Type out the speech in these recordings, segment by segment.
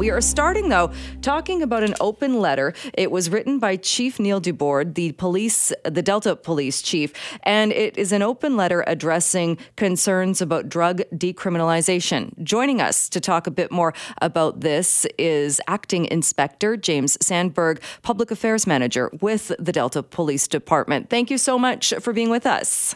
We are starting, though, talking about an open letter. It was written by Chief Neil Dubord, the police, the Delta Police Chief, and it is an open letter addressing concerns about drug decriminalization. Joining us to talk a bit more about this is Acting Inspector James Sandberg, Public Affairs Manager with the Delta Police Department. Thank you so much for being with us.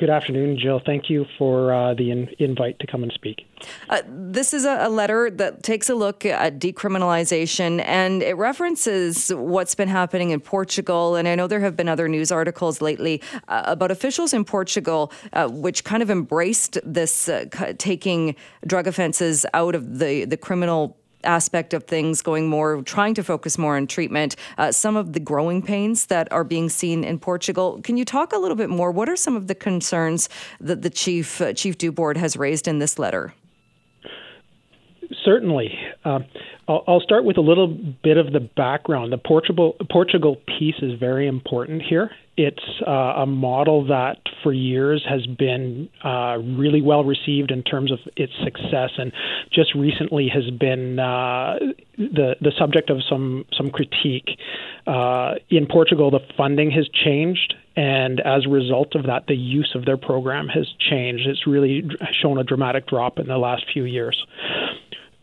Good afternoon, Jill. Thank you for uh, the in- invite to come and speak. Uh, this is a, a, letter that takes a look at decriminalization and it references what's been happening in Portugal. And I know there have been other news articles lately uh, about officials in Portugal uh, which kind of embraced this uh, taking drug offenses out of the, the criminal aspect of things, going more, trying to focus more on treatment, uh, some of the growing pains that are being seen in Portugal. Can you talk a little bit more? What are some of the concerns that the chief, uh, Chief Dubord, has raised in this letter? Certainly. Uh, I'll, I'll, start with a little bit of the background. The Portugal, Portugal piece is very important here. It's uh, a model that for years has been uh, really well received in terms of its success, and just recently has been uh, the the subject of some some critique. Uh, in Portugal, the funding has changed, and as a result of that, the use of their program has changed. It's really shown a dramatic drop in the last few years.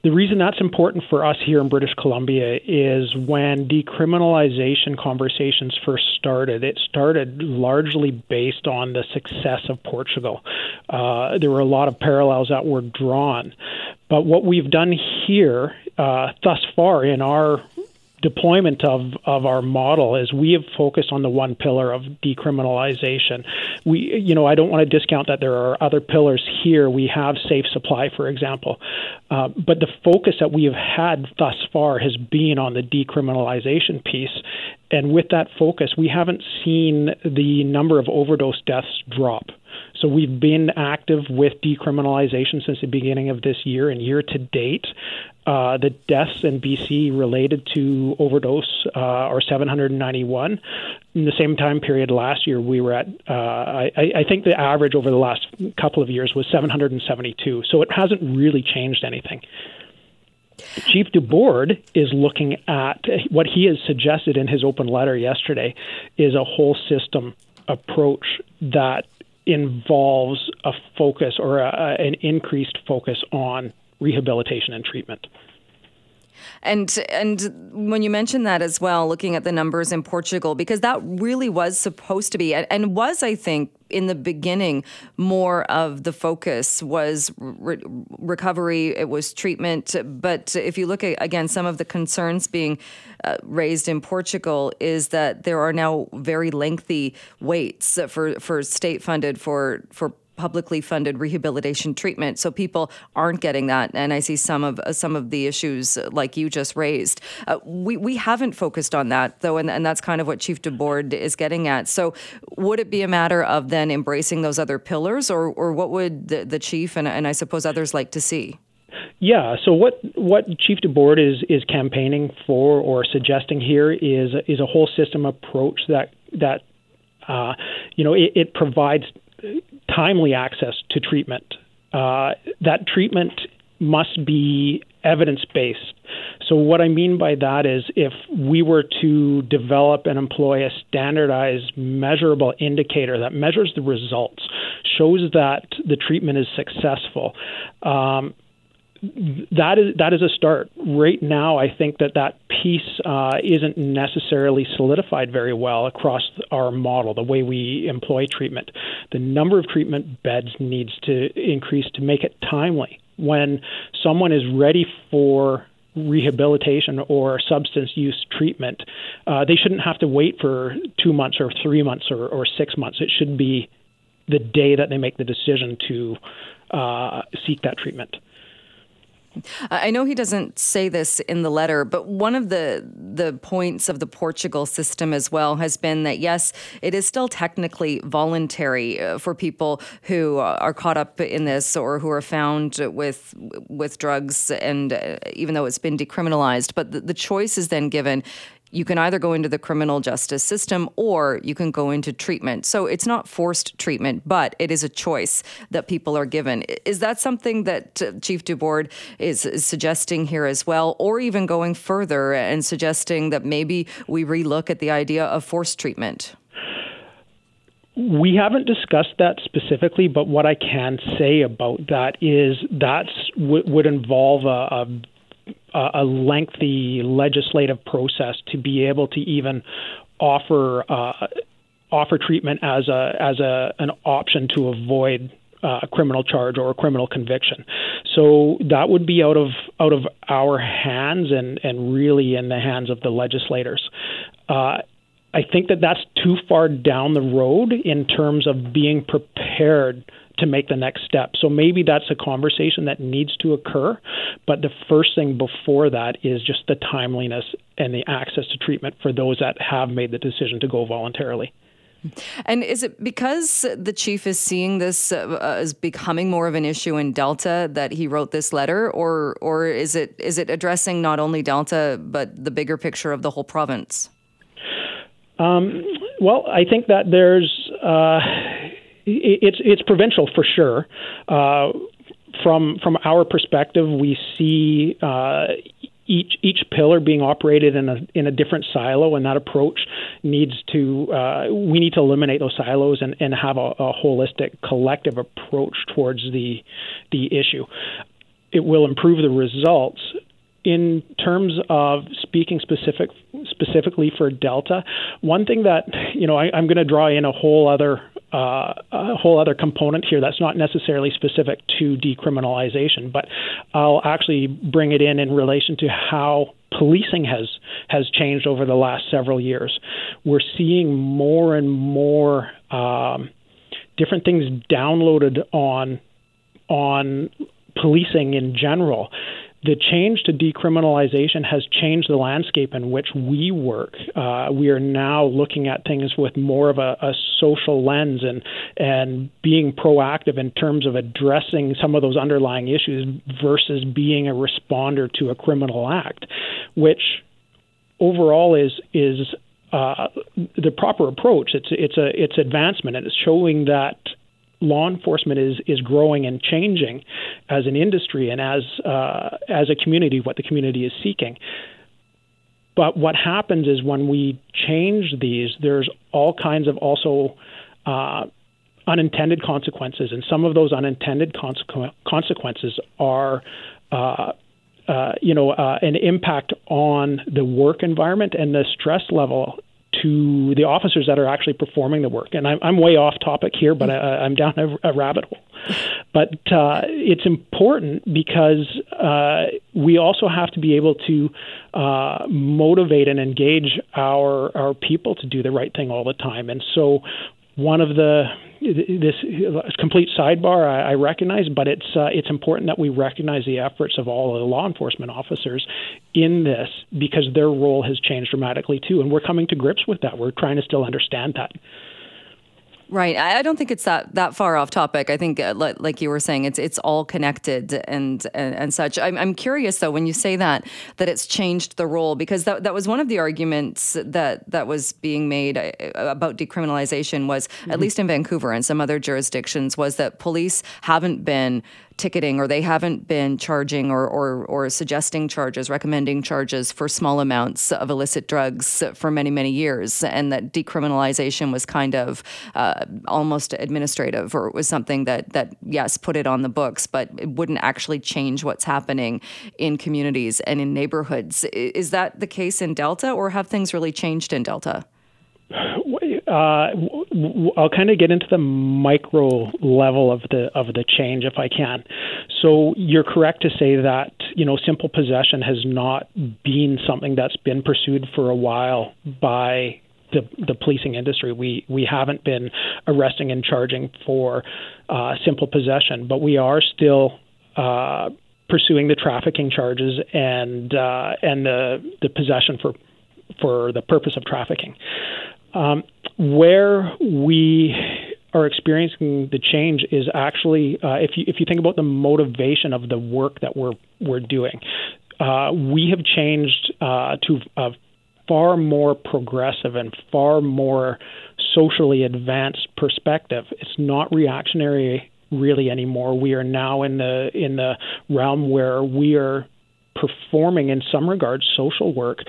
The reason that's important for us here in British Columbia is when decriminalization conversations first started, it started largely based on the success of Portugal. Uh, there were a lot of parallels that were drawn. But what we've done here uh, thus far in our deployment of, of our model is we have focused on the one pillar of decriminalization. We, you know, I don't want to discount that there are other pillars here. We have safe supply, for example, uh, but the focus that we have had thus far has been on the decriminalization piece. And with that focus, we haven't seen the number of overdose deaths drop. So we've been active with decriminalization since the beginning of this year, and year to date, uh, the deaths in BC related to overdose uh, are 791. In the same time period last year, we were at, uh, I, I, think the average over the last couple of years was 772. So it hasn't really changed anything. Chief Dubord is looking at what he has suggested in his open letter yesterday is a whole system approach that involves a focus or a, an increased focus on rehabilitation and treatment. And and when you mention that as well, looking at the numbers in Portugal, because that really was supposed to be and was, I think, in the beginning, more of the focus was re- recovery. It was treatment. But if you look at again, some of the concerns being uh, raised in Portugal is that there are now very lengthy waits for for state funded for for publicly funded rehabilitation treatment. So people aren't getting that, and I see some of uh, some of the issues uh, like you just raised. Uh, we we haven't focused on that though, and, and that's kind of what Chief Dubord is getting at. So would it be a matter of then embracing those other pillars, or or what would the, the chief and, and I suppose others like to see? Yeah. So what what Chief Dubord is is campaigning for or suggesting here is is a whole system approach that that uh, you know it, it provides timely access to treatment. Uh, that treatment must be evidence based. So, what I mean by that is if we were to develop and employ a standardized, measurable indicator that measures the results, shows that the treatment is successful, um, that is that is a start. Right now, I think that that piece uh, isn't necessarily solidified very well across our model, the way we employ treatment. The number of treatment beds needs to increase to make it timely. When someone is ready for rehabilitation or substance use treatment, uh, they shouldn't have to wait for two months or three months or, or six months. It should be the day that they make the decision to uh, seek that treatment. I know he doesn't say this in the letter, but one of the the points of the Portugal system as well has been that yes, it is still technically voluntary uh, for people who are caught up in this or who are found with with drugs, and uh, even though it's been decriminalized, but the, the choice is then given you can either go into the criminal justice system or you can go into treatment. So it's not forced treatment, but it is a choice that people are given. Is that something that uh, Chief Dubord is, is suggesting here as well, or even going further and suggesting that maybe we relook at the idea of forced treatment? We haven't discussed that specifically, but what I can say about that is that w- would involve a, a a lengthy legislative process to be able to even offer uh, offer treatment as a as a an option to avoid uh, a criminal charge or a criminal conviction. So that would be out of out of our hands and and really in the hands of the legislators. Uh, I think that that's too far down the road in terms of being prepared to make the next step. So maybe that's a conversation that needs to occur. But the first thing before that is just the timeliness and the access to treatment for those that have made the decision to go voluntarily. And is it because the chief is seeing this uh, as becoming more of an issue in Delta that he wrote this letter, or or is it is it addressing not only Delta but the bigger picture of the whole province? Um, well, I think that there's. Uh, it's it's provincial for sure. Uh, from from our perspective, we see uh, each each pillar being operated in a in a different silo, and that approach needs to uh, we need to eliminate those silos and, and have a, a holistic collective approach towards the the issue. It will improve the results, in terms of speaking specific specifically for Delta, one thing that you know I, am going to draw in a whole other uh, a whole other component here that's not necessarily specific to decriminalization, but I'll actually bring it in in relation to how policing has has changed over the last several years. We're seeing more and more um, different things downloaded on on policing in general the change to decriminalization has changed the landscape in which we work. Uh, we are now looking at things with more of a, a, social lens and and being proactive in terms of addressing some of those underlying issues versus being a responder to a criminal act, which overall is is uh, the proper approach. It's it's a it's advancement and it's showing that law enforcement is is growing and changing as an industry and as uh, as a community, what the community is seeking. But what happens is when we change these, there's all kinds of also uh, unintended consequences, and some of those unintended consequ- consequences are. Uh, uh, you know, uh, an impact on the work environment and the stress level to the officers that are actually performing the work. And I'm, I'm way off topic here, but I, am down a, a, rabbit hole. But uh, it's important because uh, we also have to be able to uh, motivate and engage our our people to do the right thing all the time. And so one of the this complete sidebar I, I recognize, but it's uh, it's important that we recognize the efforts of all the law enforcement officers in this because their role has changed dramatically too, and we're coming to grips with that. We're trying to still understand that. Right. I don't think it's that that far off topic. I think, uh, like you were saying, it's it's all connected and and, and such. I'm, I'm curious though when you say that that it's changed the role because that that was one of the arguments that that was being made uh, about decriminalization was mm-hmm. at least in Vancouver and some other jurisdictions was that police haven't been ticketing or they haven't been charging or, or, or suggesting charges, recommending charges for small amounts of illicit drugs for many, many years. And that decriminalization was kind of uh, almost administrative or it was something that, that, yes, put it on the books, but it wouldn't actually change what's happening in communities and in neighborhoods. Is that the case in Delta or have things really changed in Delta? uh, I'll kind of get into the micro level of the of the change if I can. So you're correct to say that you know simple possession has not been something that's been pursued for a while by the, the policing industry. We we haven't been arresting and charging for uh, simple possession, but we are still. Uh, pursuing the trafficking charges and uh, and the the possession for for the purpose of trafficking. Um, where we are experiencing the change is actually uh, if you if you think about the motivation of the work that we're we're doing, uh, we have changed uh, to a far more progressive and far more socially advanced perspective. It's not reactionary really anymore. We are now in the in the realm where we are performing in some regards social work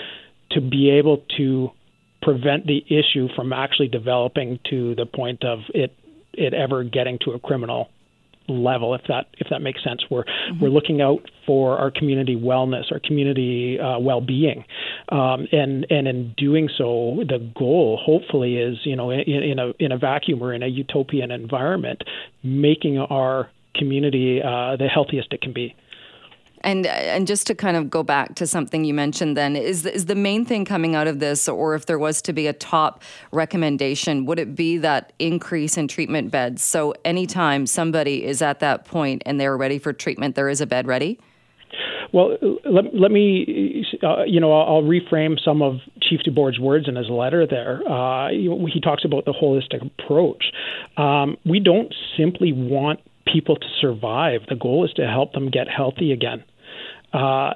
to be able to prevent the issue from actually developing to the point of it it ever getting to a criminal level if that if that makes sense. We're mm-hmm. we're looking out for our community wellness our community uh, well-being. Um, and and in doing so the goal hopefully is you know in, in a in a vacuum or in a utopian environment making our community uh, the healthiest it can be and and just to kind of go back to something you mentioned, then is is the main thing coming out of this, or if there was to be a top recommendation, would it be that increase in treatment beds? So anytime somebody is at that point and they're ready for treatment, there is a bed ready. Well, let, let me, uh, you know, I'll, I'll, reframe some of Chief Dubord's words in his letter there. Uh, he talks about the holistic approach. Um, we don't simply want people to survive. The goal is to help them get healthy again. Uh,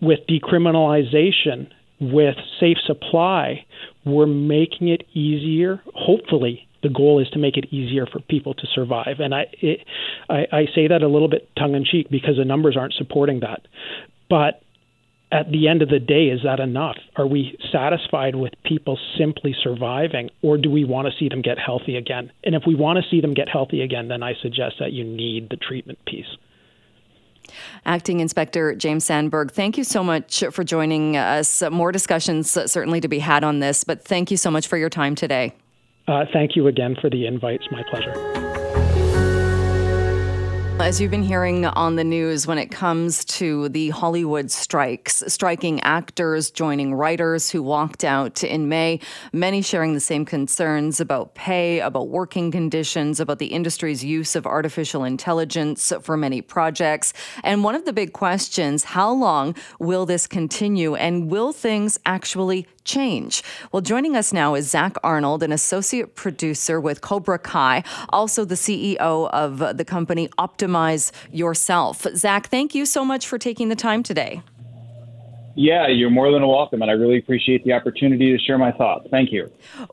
with decriminalization, with safe supply, we're making it easier. Hopefully, the goal is to make it easier for people to survive. And I, it, I, I say that a little bit tongue in cheek because the numbers aren't supporting that. But at the end of the day, is that enough? Are we satisfied with people simply surviving, or do we want to see them get healthy again? And if we want to see them get healthy again, then I suggest that you need the treatment piece. Acting Inspector James Sandberg, thank you so much for joining us. More discussions certainly to be had on this, but thank you so much for your time today. Uh, thank you again for the invite. It's my pleasure. As you've been hearing on the news, when it comes to the Hollywood strikes, striking actors joining writers who walked out in May, many sharing the same concerns about pay, about working conditions, about the industry's use of artificial intelligence for many projects. And one of the big questions how long will this continue, and will things actually change? Well, joining us now is Zach Arnold, an associate producer with Cobra Kai, also the CEO of the company Optimize Yourself. Zach, thank you so much for taking the time today. Yeah, you're more than welcome, and I really appreciate the opportunity to share my thoughts. Thank you.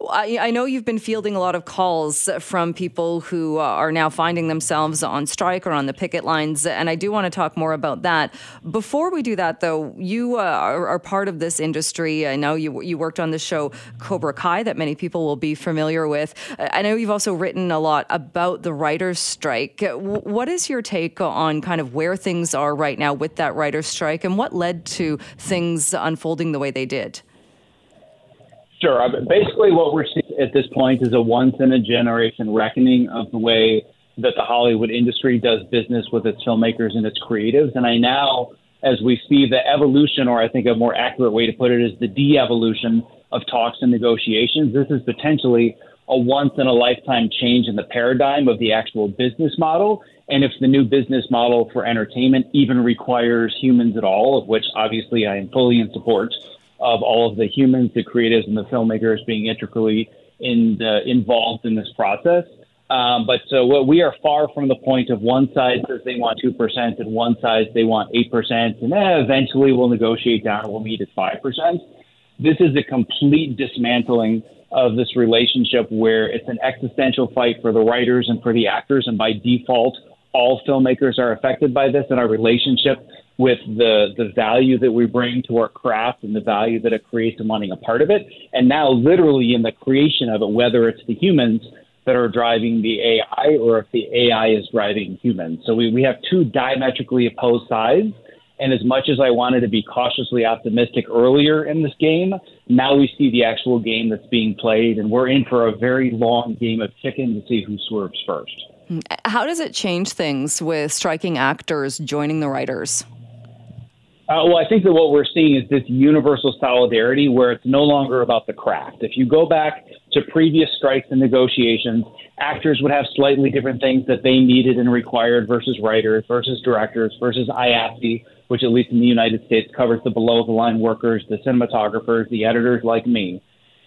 I, I, know you've been fielding a lot of calls from people who uh, are now finding themselves on strike or on the picket lines, and I do want to talk more about that. Before we do that, though, you uh, are, are, part of this industry. I know you you worked on the show Cobra Kai that many people will be familiar with. I know you've also written a lot about the writers' strike. What is your take on kind of where things are right now with that writers' strike, and what led to things unfolding the way they did? Sure. Uh, basically, what we're seeing at this point is a once in a generation reckoning of the way that the Hollywood industry does business with its filmmakers and its creatives. And I now, as we see the evolution, or I think a more accurate way to put it is the de evolution of talks and negotiations, this is potentially a once in a lifetime change in the paradigm of the actual business model and if the new business model for entertainment even requires humans at all, of which obviously I am fully in support of all of the humans, the creatives, and the filmmakers being intricately in the, involved in this process. Um, but so what we are far from the point of one side says they want 2% and one side they want 8%, and eventually we'll negotiate down and we'll meet at 5%. This is a complete dismantling of this relationship where it's an existential fight for the writers and for the actors, and by default, all filmmakers are affected by this and our relationship with the the value that we bring to our craft and the value that it creates and wanting a part of it. And now literally in the creation of it, whether it's the humans that are driving the AI or if the AI is driving humans. So we, we have two diametrically opposed sides. And as much as I wanted to be cautiously optimistic earlier in this game, now we see the actual game that's being played, and we're in for a very long game of chicken to see who swerves first. How does it change things with striking actors joining the writers? Uh, well, I think that what we're seeing is this universal solidarity where it's no longer about the craft. If you go back to previous strikes and negotiations, actors would have slightly different things that they needed and required versus writers, versus directors, versus IATSE, which at least in the United States covers the below the line workers, the cinematographers, the editors like me.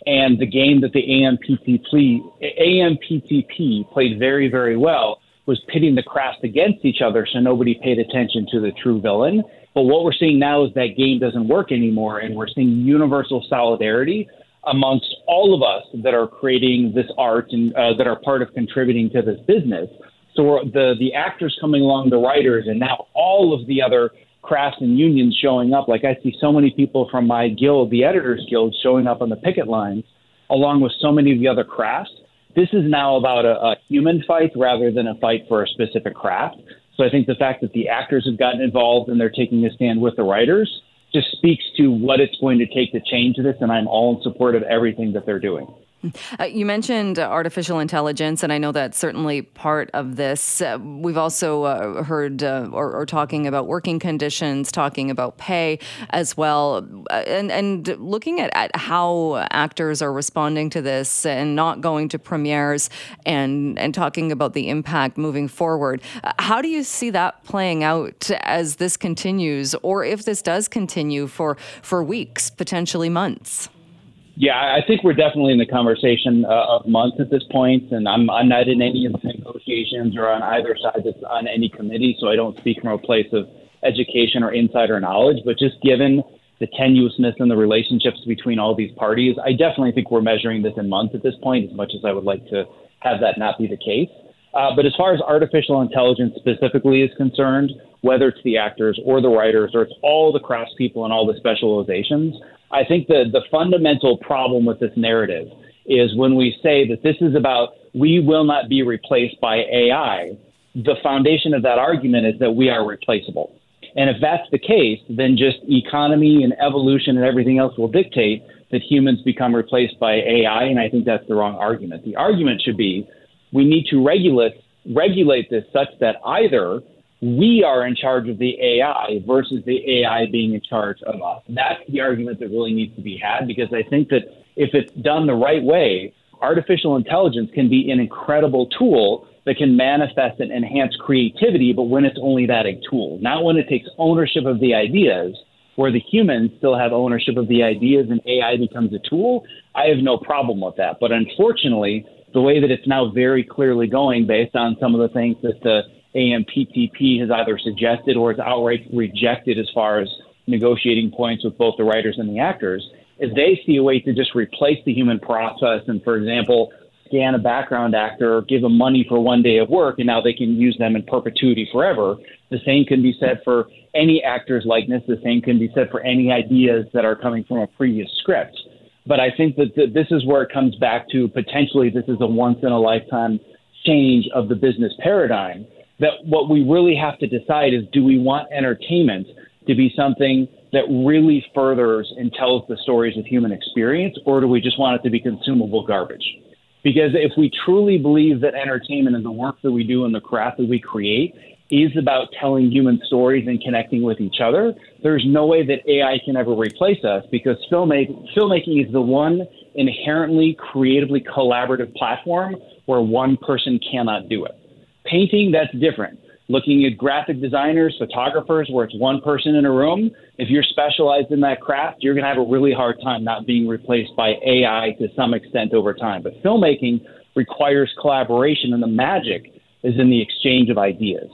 And the game that the AMPTP, AMPTP played very, very well was pitting the craft against each other so nobody paid attention to the true villain. But what we're seeing now is that game doesn't work anymore, and we're seeing universal solidarity amongst all of us that are creating this art and uh, that are part of contributing to this business. So the the actors coming along, the writers, and now all of the other crafts and unions showing up. Like I see so many people from my guild, the Editors Guild, showing up on the picket lines, along with so many of the other crafts. This is now about a, a human fight rather than a fight for a specific craft. So I think the fact that the actors have gotten involved and they're taking a stand with the writers just speaks to what it's going to take to change this, and I'm all in support of everything that they're doing. Uh, you mentioned artificial intelligence, and I know that's certainly part of this. Uh, we've also uh, heard uh, or, or, talking about working conditions, talking about pay as well, uh, and and looking at, at how actors are responding to this and not going to premieres and and talking about the impact moving forward. Uh, how do you see that playing out as this continues, or if this does continue for for weeks, potentially months? Yeah, I think we're definitely in the conversation uh, of months at this point, and I'm I'm not in any of the negotiations or on either side that's on any committee, so I don't speak from a place of education or insider knowledge. But just given the tenuousness and the relationships between all these parties, I definitely think we're measuring this in months at this point, as much as I would like to have that not be the case. Uh, but as far as artificial intelligence specifically is concerned, whether it's the actors or the writers or it's all the craftspeople and all the specializations, I think the, the fundamental problem with this narrative is when we say that this is about we will not be replaced by AI, the foundation of that argument is that we are replaceable. And if that's the case, then just economy and evolution and everything else will dictate that humans become replaced by AI. And I think that's the wrong argument. The argument should be we need to regulate regulate this such that either we are in charge of the AI versus the AI being in charge of us. That's the argument that really needs to be had because I think that if it's done the right way, artificial intelligence can be an incredible tool that can manifest and enhance creativity, but when it's only that a tool, not when it takes ownership of the ideas, where the humans still have ownership of the ideas and AI becomes a tool, I have no problem with that. But unfortunately, the way that it's now very clearly going based on some of the things that the AMPTP has either suggested or has outright rejected as far as negotiating points with both the writers and the actors, is they see a way to just replace the human process and, for example, scan a background actor, give them money for one day of work, and now they can use them in perpetuity forever. The same can be said for any actor's likeness. The same can be said for any ideas that are coming from a previous script. But I think that th- this is where it comes back to potentially this is a once in a lifetime change of the business paradigm that what we really have to decide is do we want entertainment to be something that really furthers and tells the stories of human experience, or do we just want it to be consumable garbage? Because if we truly believe that entertainment and the work that we do and the craft that we create is about telling human stories and connecting with each other, there's no way that AI can ever replace us because filmmaking, filmmaking is the one inherently creatively collaborative platform where one person cannot do it. Painting, that's different. Looking at graphic designers, photographers, where it's one person in a room, if you're specialized in that craft, you're going to have a really hard time not being replaced by AI to some extent over time. But filmmaking requires collaboration, and the magic is in the exchange of ideas.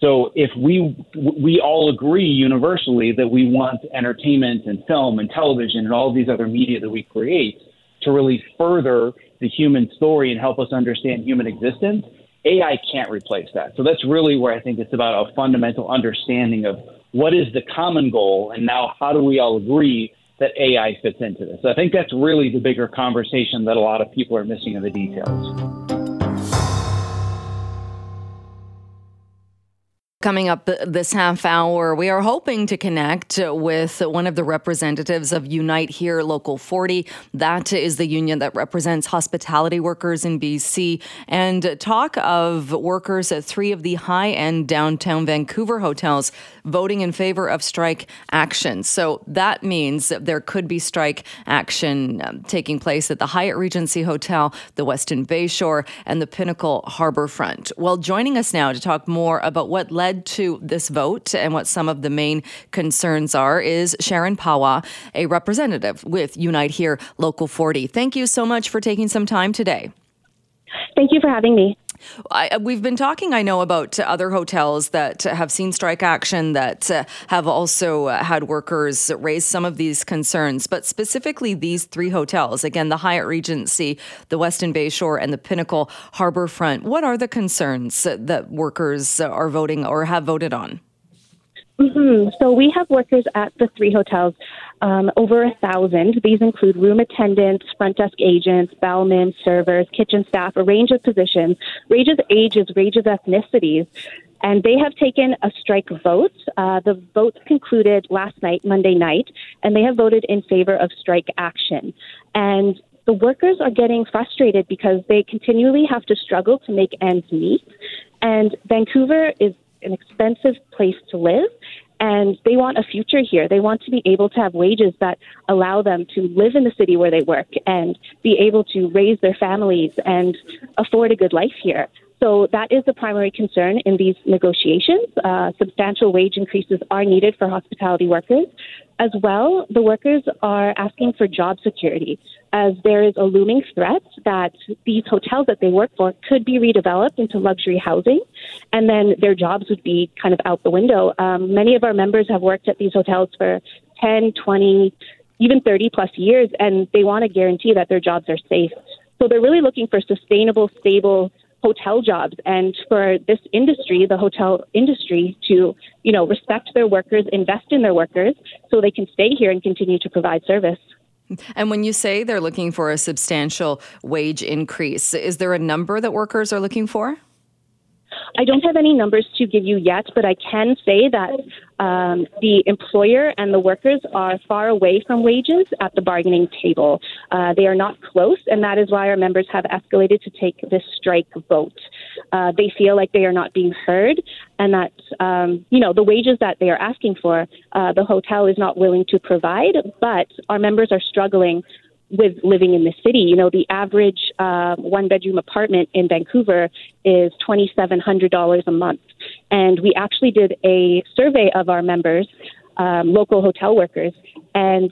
So if we we all agree universally that we want entertainment and film and television and all these other media that we create to really further the human story and help us understand human existence, AI can't replace that. So that's really where I think it's about a fundamental understanding of what is the common goal and now how do we all agree that AI fits into this. So I think that's really the bigger conversation that a lot of people are missing in the details. Coming up this half hour, we are hoping to connect with one of the representatives of Unite Here Local 40. That is the union that represents hospitality workers in BC, and talk of workers at three of the high end downtown Vancouver hotels voting in favor of strike action. So that means that there could be strike action um, taking place at the Hyatt Regency Hotel, the Westin Bayshore, and the Pinnacle Harbourfront. Well, joining us now to talk more about what led to this vote and what some of the main concerns are is Sharon Pawa, a representative with Unite Here Local 40. Thank you so much for taking some time today. Thank you for having me. I, we've been talking, I know, about other hotels that have seen strike action that uh, have also uh, had workers raise some of these concerns, but specifically these three hotels again, the Hyatt Regency, the Westin Bayshore, and the Pinnacle Harbourfront. What are the concerns that workers are voting or have voted on? Mm-hmm. So we have workers at the three hotels, um, over a thousand. These include room attendants, front desk agents, bellmen, servers, kitchen staff, a range of positions, range of ages, range of ethnicities. And they have taken a strike vote. Uh, the vote concluded last night, Monday night, and they have voted in favor of strike action. And the workers are getting frustrated because they continually have to struggle to make ends meet. And Vancouver is an expensive place to live and they want a future here. They want to be able to have wages that allow them to live in the city where they work and be able to raise their families and afford a good life here. So that is the primary concern in these negotiations. Uh, substantial wage increases are needed for hospitality workers. As well, the workers are asking for job security as there is a looming threat that these hotels that they work for could be redeveloped into luxury housing, and then their jobs would be kind of out the window. Um, many of our members have worked at these hotels for 10, 20, even 30 plus years, and they want to guarantee that their jobs are safe. So they're really looking for sustainable, stable hotel jobs and for this industry the hotel industry to you know respect their workers invest in their workers so they can stay here and continue to provide service and when you say they're looking for a substantial wage increase, is there a number that workers are looking for? I don't have any numbers to give you yet, but I can say that um, the employer and the workers are far away from wages at the bargaining table. Uh, they are not close, and that is why our members have escalated to take this strike vote. Uh, they feel like they are not being heard, and that um, you know the wages that they are asking for, uh, the hotel is not willing to provide. But our members are struggling with living in the city. You know, the average uh, one bedroom apartment in Vancouver is $2,700 a month. And we actually did a survey of our members, um, local hotel workers, and,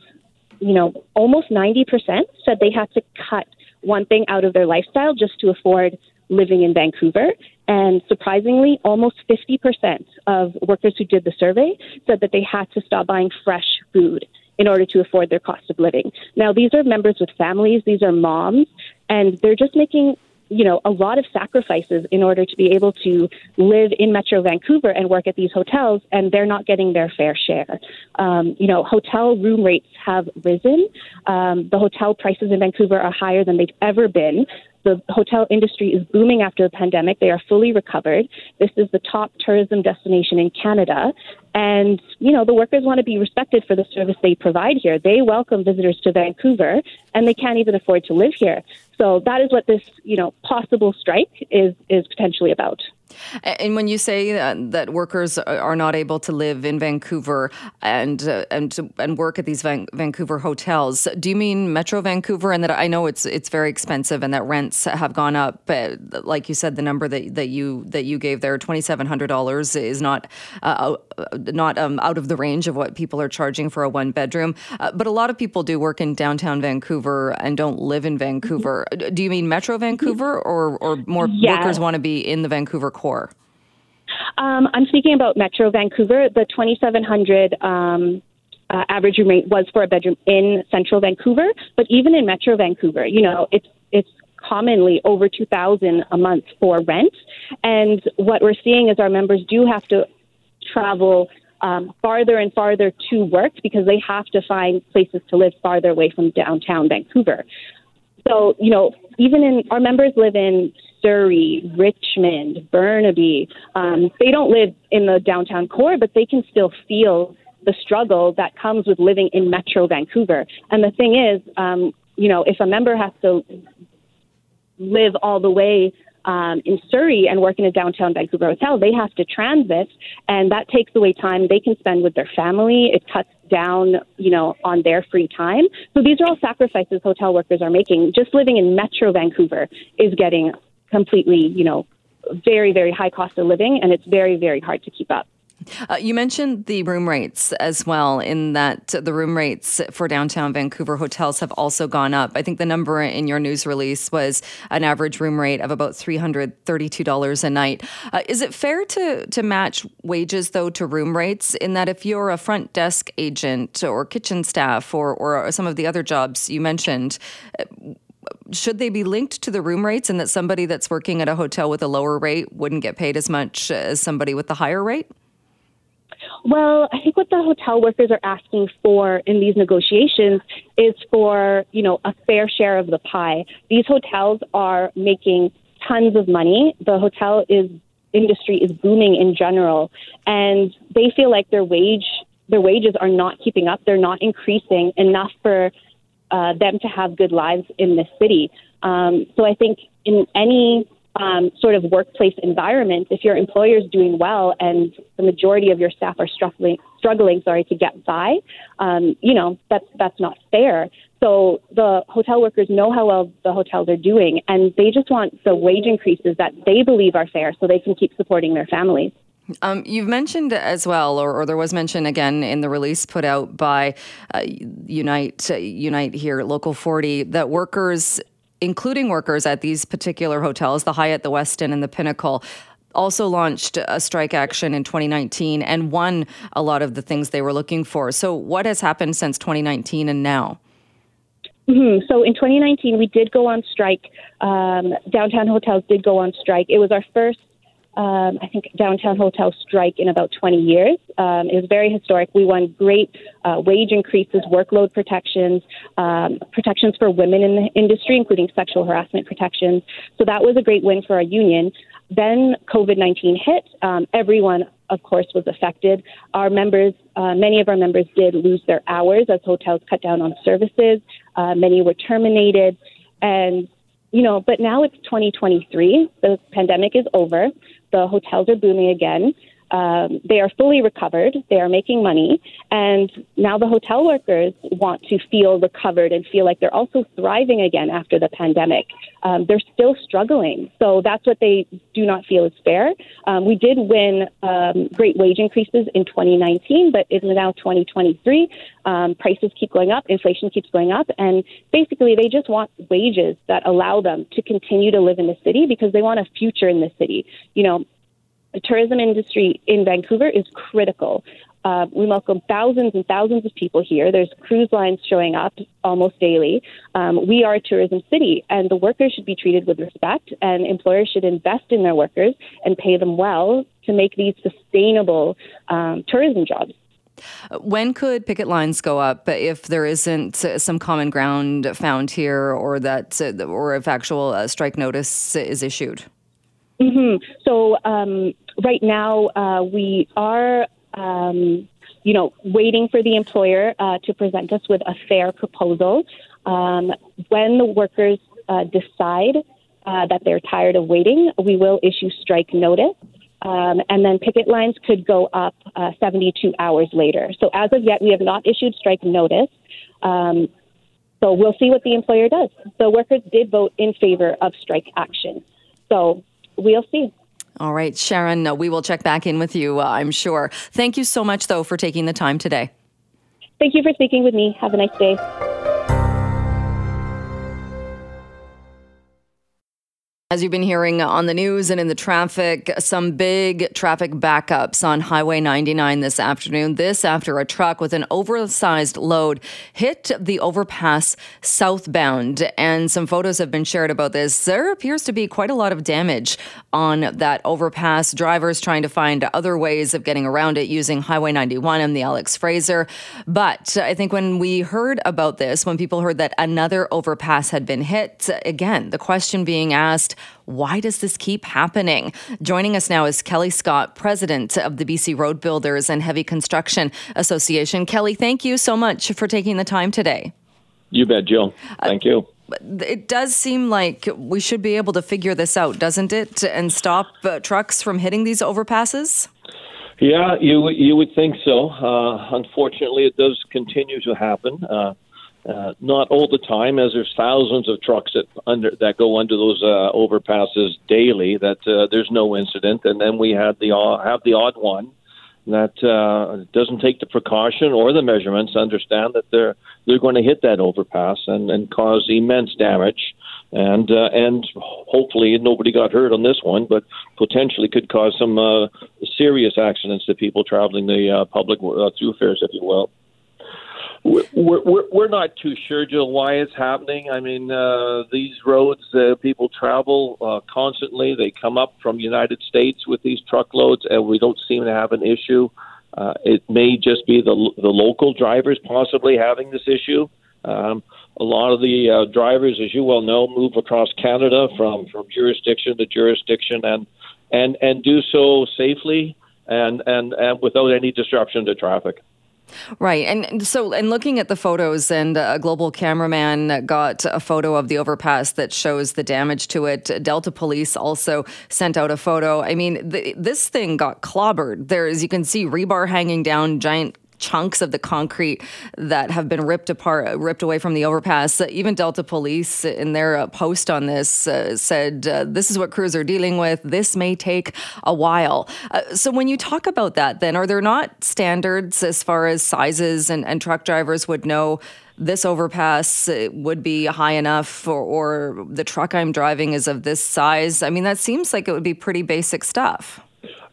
you know, almost 90% said they had to cut one thing out of their lifestyle just to afford living in Vancouver. And surprisingly, almost 50% of workers who did the survey said that they had to stop buying fresh food in order to afford their cost of living. Now, these are members with families, these are moms, and they're just making you know a lot of sacrifices in order to be able to live in Metro Vancouver and work at these hotels, and they're not getting their fair share. Um, you know, hotel room rates have risen. Um, the hotel prices in Vancouver are higher than they've ever been. The hotel industry is booming after the pandemic. They are fully recovered. This is the top tourism destination in Canada. And, you know, the workers want to be respected for the service they provide here. They welcome visitors to Vancouver and they can't even afford to live here. So that is what this, you know, possible strike is is potentially about. And when you say that, that, workers are not able to live in Vancouver and uh, and and work at these Van- Vancouver hotels, do you mean Metro Vancouver? And that I know it's it's very expensive and that rents have gone up. Uh, like you said, the number that, that you that you gave there, twenty seven hundred dollars, is not uh, not um, out of the range of what people are charging for a one bedroom. Uh, but a lot of people do work in downtown Vancouver and don't live in Vancouver. Mm-hmm. Do you mean Metro Vancouver, or or more workers want to be in the Vancouver core? Um, I'm speaking about Metro Vancouver. The 2,700 um, uh, average room rate was for a bedroom in Central Vancouver, but even in Metro Vancouver, you know, it's it's commonly over 2,000 a month for rent. And what we're seeing is our members do have to travel um, farther and farther to work because they have to find places to live farther away from downtown Vancouver. So, you know, even in our members live in Surrey, Richmond, Burnaby. Um, they don't live in the downtown core, but they can still feel the struggle that comes with living in Metro Vancouver. And the thing is, um, you know, if a member has to live all the way um, in Surrey and work in a downtown Vancouver hotel, they have to transit, and that takes away time they can spend with their family. It cuts down, you know, on their free time. So these are all sacrifices hotel workers are making. Just living in Metro Vancouver is getting completely, you know, very, very high cost of living, and it's very, very hard to keep up. Uh, you mentioned the room rates as well, in that the room rates for downtown Vancouver hotels have also gone up. I think the number in your news release was an average room rate of about $332 a night. Uh, is it fair to, to match wages, though, to room rates in that if you're a front desk agent or kitchen staff or, or some of the other jobs you mentioned, uh, should they be linked to the room rates and that somebody that's working at a hotel with a lower rate wouldn't get paid as much as somebody with the higher rate? Well, I think what the hotel workers are asking for in these negotiations is for, you know, a fair share of the pie. These hotels are making tons of money. The hotel is industry is booming in general and they feel like their wage their wages are not keeping up. They're not increasing enough for uh, them to have good lives in this city. Um, so I think in any um, sort of workplace environment, if your employer is doing well and the majority of your staff are struggling, struggling, sorry, to get by, um, you know that's that's not fair. So the hotel workers know how well the hotels are doing, and they just want the wage increases that they believe are fair, so they can keep supporting their families. Um, you've mentioned as well, or, or, there was mention again in the release put out by uh, Unite uh, Unite here, Local 40, that workers including workers at these particular hotels, the Hyatt, the Westin, and the Pinnacle, also launched a strike action in 2019 and won a lot of the things they were looking for. So, what has happened since 2019 and now? Mm-hmm. So in 2019, we did go on strike. Um, downtown hotels did go on strike. It was our first um, I think, downtown hotel strike in about 20 years. Um, it was very historic. We won great uh, wage increases, workload protections, um, protections for women in the industry, including sexual harassment protections. So that was a great win for our union. Then COVID 19 hit. Um, everyone, of course, was affected. Our members, uh, many of our members did lose their hours as hotels cut down on services. Uh, many were terminated. And you know, but now it's 2023. The pandemic is over. The hotels are booming again. Um, they are fully recovered. They are making money. And now the hotel workers want to feel recovered and feel like they're also thriving again after the pandemic. Um, they're still struggling. So that's what they do not feel is fair. Um, we did win um, great wage increases in 2019, but it's now 2023. Um, prices keep going up, inflation keeps going up. And basically, they just want wages that allow them to continue to live in the city because they want a future in the city. You know, the tourism industry in Vancouver is critical. Uh, we welcome thousands and thousands of people here. There's cruise lines showing up almost daily. Um, we are a tourism city, and the workers should be treated with respect, and employers should invest in their workers and pay them well to make these sustainable um, tourism jobs. When could picket lines go up if there isn't some common ground found here, or that, or if actual uh, strike notice is issued? Mm-hmm. So um, right now uh, we are, um, you know, waiting for the employer uh, to present us with a fair proposal. Um, when the workers uh, decide uh, that they're tired of waiting, we will issue strike notice. Um, and then picket lines could go up uh, 72 hours later. So as of yet, we have not issued strike notice. Um, so we'll see what the employer does. The workers did vote in favor of strike action. So we'll see. All right, Sharon, we will check back in with you, uh, I'm sure. Thank you so much, though, for taking the time today. Thank you for speaking with me. Have a nice day. As you've been hearing on the news and in the traffic, some big traffic backups on Highway 99 this afternoon. This after a truck with an oversized load hit the overpass southbound. And some photos have been shared about this. There appears to be quite a lot of damage on that overpass. Drivers trying to find other ways of getting around it using Highway 91 and the Alex Fraser. But I think when we heard about this, when people heard that another overpass had been hit, again, the question being asked, why does this keep happening? Joining us now is Kelly Scott, president of the BC Road Builders and Heavy Construction Association. Kelly, thank you so much for taking the time today. You bet, Jill. Thank uh, you. It does seem like we should be able to figure this out, doesn't it? And stop uh, trucks from hitting these overpasses? Yeah, you you would think so. Uh, unfortunately, it does continue to happen. Uh, uh, not all the time, as there's thousands of trucks that under that go under those uh, overpasses daily. That uh, there's no incident, and then we had the uh, have the odd one that uh, doesn't take the precaution or the measurements understand that they're they're going to hit that overpass and, and cause immense damage and uh, and hopefully nobody got hurt on this one, but potentially could cause some uh, serious accidents to people traveling the uh, public uh, thoroughfares, if you will. We're, we're, we're not too sure, Jill, why it's happening. I mean, uh, these roads, uh, people travel uh, constantly. They come up from United States with these truckloads, and we don't seem to have an issue. Uh, it may just be the the local drivers possibly having this issue. Um, a lot of the uh, drivers, as you well know, move across Canada from, from jurisdiction to jurisdiction and and and do so safely and and, and without any disruption to traffic. Right. And so, and looking at the photos, and a global cameraman got a photo of the overpass that shows the damage to it. Delta Police also sent out a photo. I mean, this thing got clobbered. There, as you can see, rebar hanging down, giant chunks of the concrete that have been ripped apart, ripped away from the overpass. Even Delta Police, in their uh, post on this, uh, said uh, this is what crews are dealing with. This may take a while. Uh, so, when you talk about that, then are there not standards as far as sizes and, and truck drivers would know? This overpass uh, would be high enough, or, or the truck I'm driving is of this size. I mean, that seems like it would be pretty basic stuff.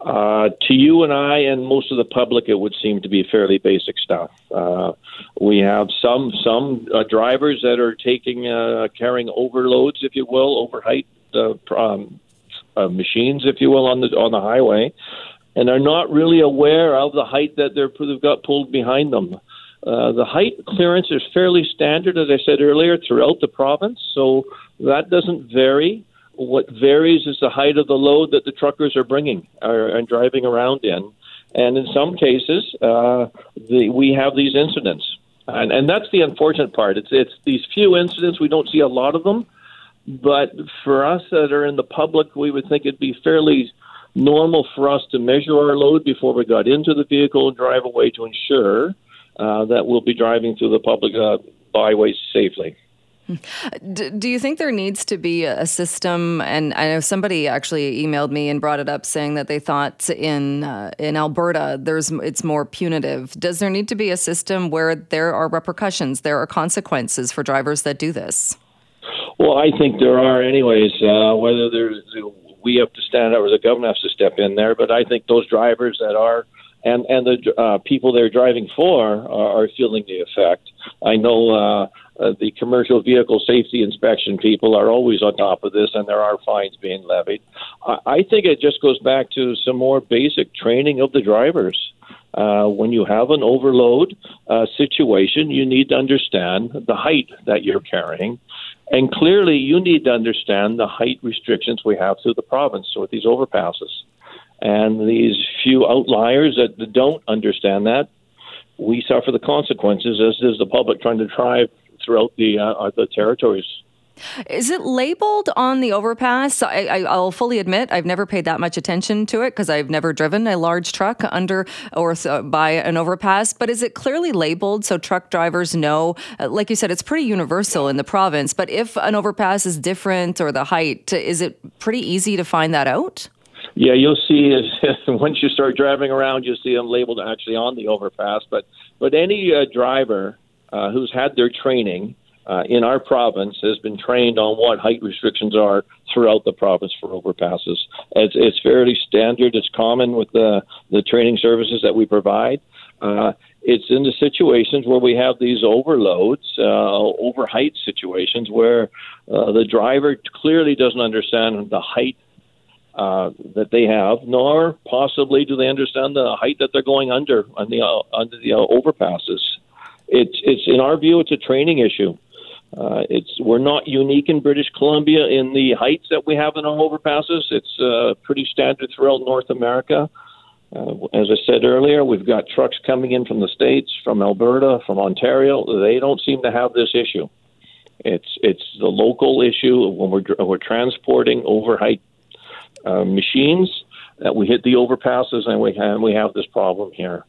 Uh, to you and I and most of the public, it would seem to be fairly basic stuff. Uh, we have some some uh, drivers that are taking uh, carrying overloads, if you will, over height uh, um, uh, machines, if you will, on the on the highway, and are not really aware of the height that they're they've got pulled behind them. Uh, the height clearance is fairly standard, as I said earlier, throughout the province, so that doesn't vary. What varies is the height of the load that the truckers are bringing are, and driving around in. And in some cases, uh, the, we have these incidents. And, and that's the unfortunate part. It's, it's these few incidents, we don't see a lot of them. But for us that are in the public, we would think it'd be fairly normal for us to measure our load before we got into the vehicle and drive away to ensure uh, that we'll be driving through the public uh, byways safely. Do you think there needs to be a system? And I know somebody actually emailed me and brought it up, saying that they thought in uh, in Alberta there's it's more punitive. Does there need to be a system where there are repercussions, there are consequences for drivers that do this? Well, I think there are, anyways. Uh, whether there's we have to stand up or the government has to step in there, but I think those drivers that are and and the uh, people they're driving for are, are feeling the effect. I know uh, uh, the commercial vehicle safety inspection people are always on top of this, and there are fines being levied. I, I think it just goes back to some more basic training of the drivers. Uh, when you have an overload uh, situation, you need to understand the height that you're carrying. And clearly, you need to understand the height restrictions we have through the province with these overpasses. And these few outliers that don't understand that, we suffer the consequences, as does the public trying to drive throughout the uh, uh, the territories. Is it labeled on the overpass? I, will fully admit I've never paid that much attention to it because I've never driven a large truck under or by an overpass. But is it clearly labeled so truck drivers know? Uh, like you said, it's pretty universal in the province. But if an overpass is different or the height, is it pretty easy to find that out? Yeah, you'll see once you start driving around, you'll see them labeled actually on the overpass. But but any uh, driver uh, who's had their training uh, in our province has been trained on what height restrictions are throughout the province for overpasses. It's, it's fairly standard. It's common with the the training services that we provide. Uh, it's in the situations where we have these overloads, uh, over height situations, where uh, the driver clearly doesn't understand the height uh, that they have, nor possibly do they understand the height that they're going under on the uh, under the uh, overpasses. It's it's in our view, it's a training issue. Uh, it's we're not unique in British Columbia in the heights that we have in our overpasses. It's uh, pretty standard throughout North America. Uh, as I said earlier, we've got trucks coming in from the states, from Alberta, from Ontario. They don't seem to have this issue. It's it's the local issue when we're we're transporting over height uh, machines that we hit the overpasses and we have, we have this problem here.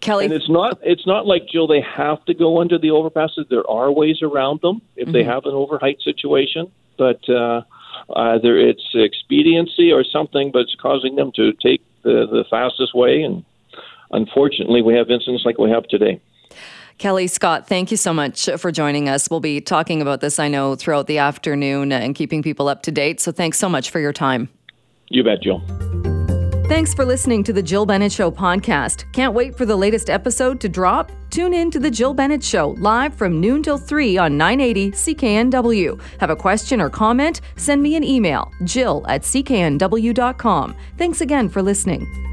Kelly. And it's not it's not like Jill. They have to go under the overpasses. There are ways around them if mm-hmm. they have an overheight situation. But uh, either it's expediency or something, but it's causing them to take the, the fastest way. And unfortunately, we have incidents like we have today. Kelly Scott, thank you so much for joining us. We'll be talking about this, I know, throughout the afternoon and keeping people up to date. So thanks so much for your time. You bet, Jill. Thanks for listening to the Jill Bennett Show podcast. Can't wait for the latest episode to drop? Tune in to the Jill Bennett Show live from noon till 3 on 980 CKNW. Have a question or comment? Send me an email, jill at cknw.com. Thanks again for listening.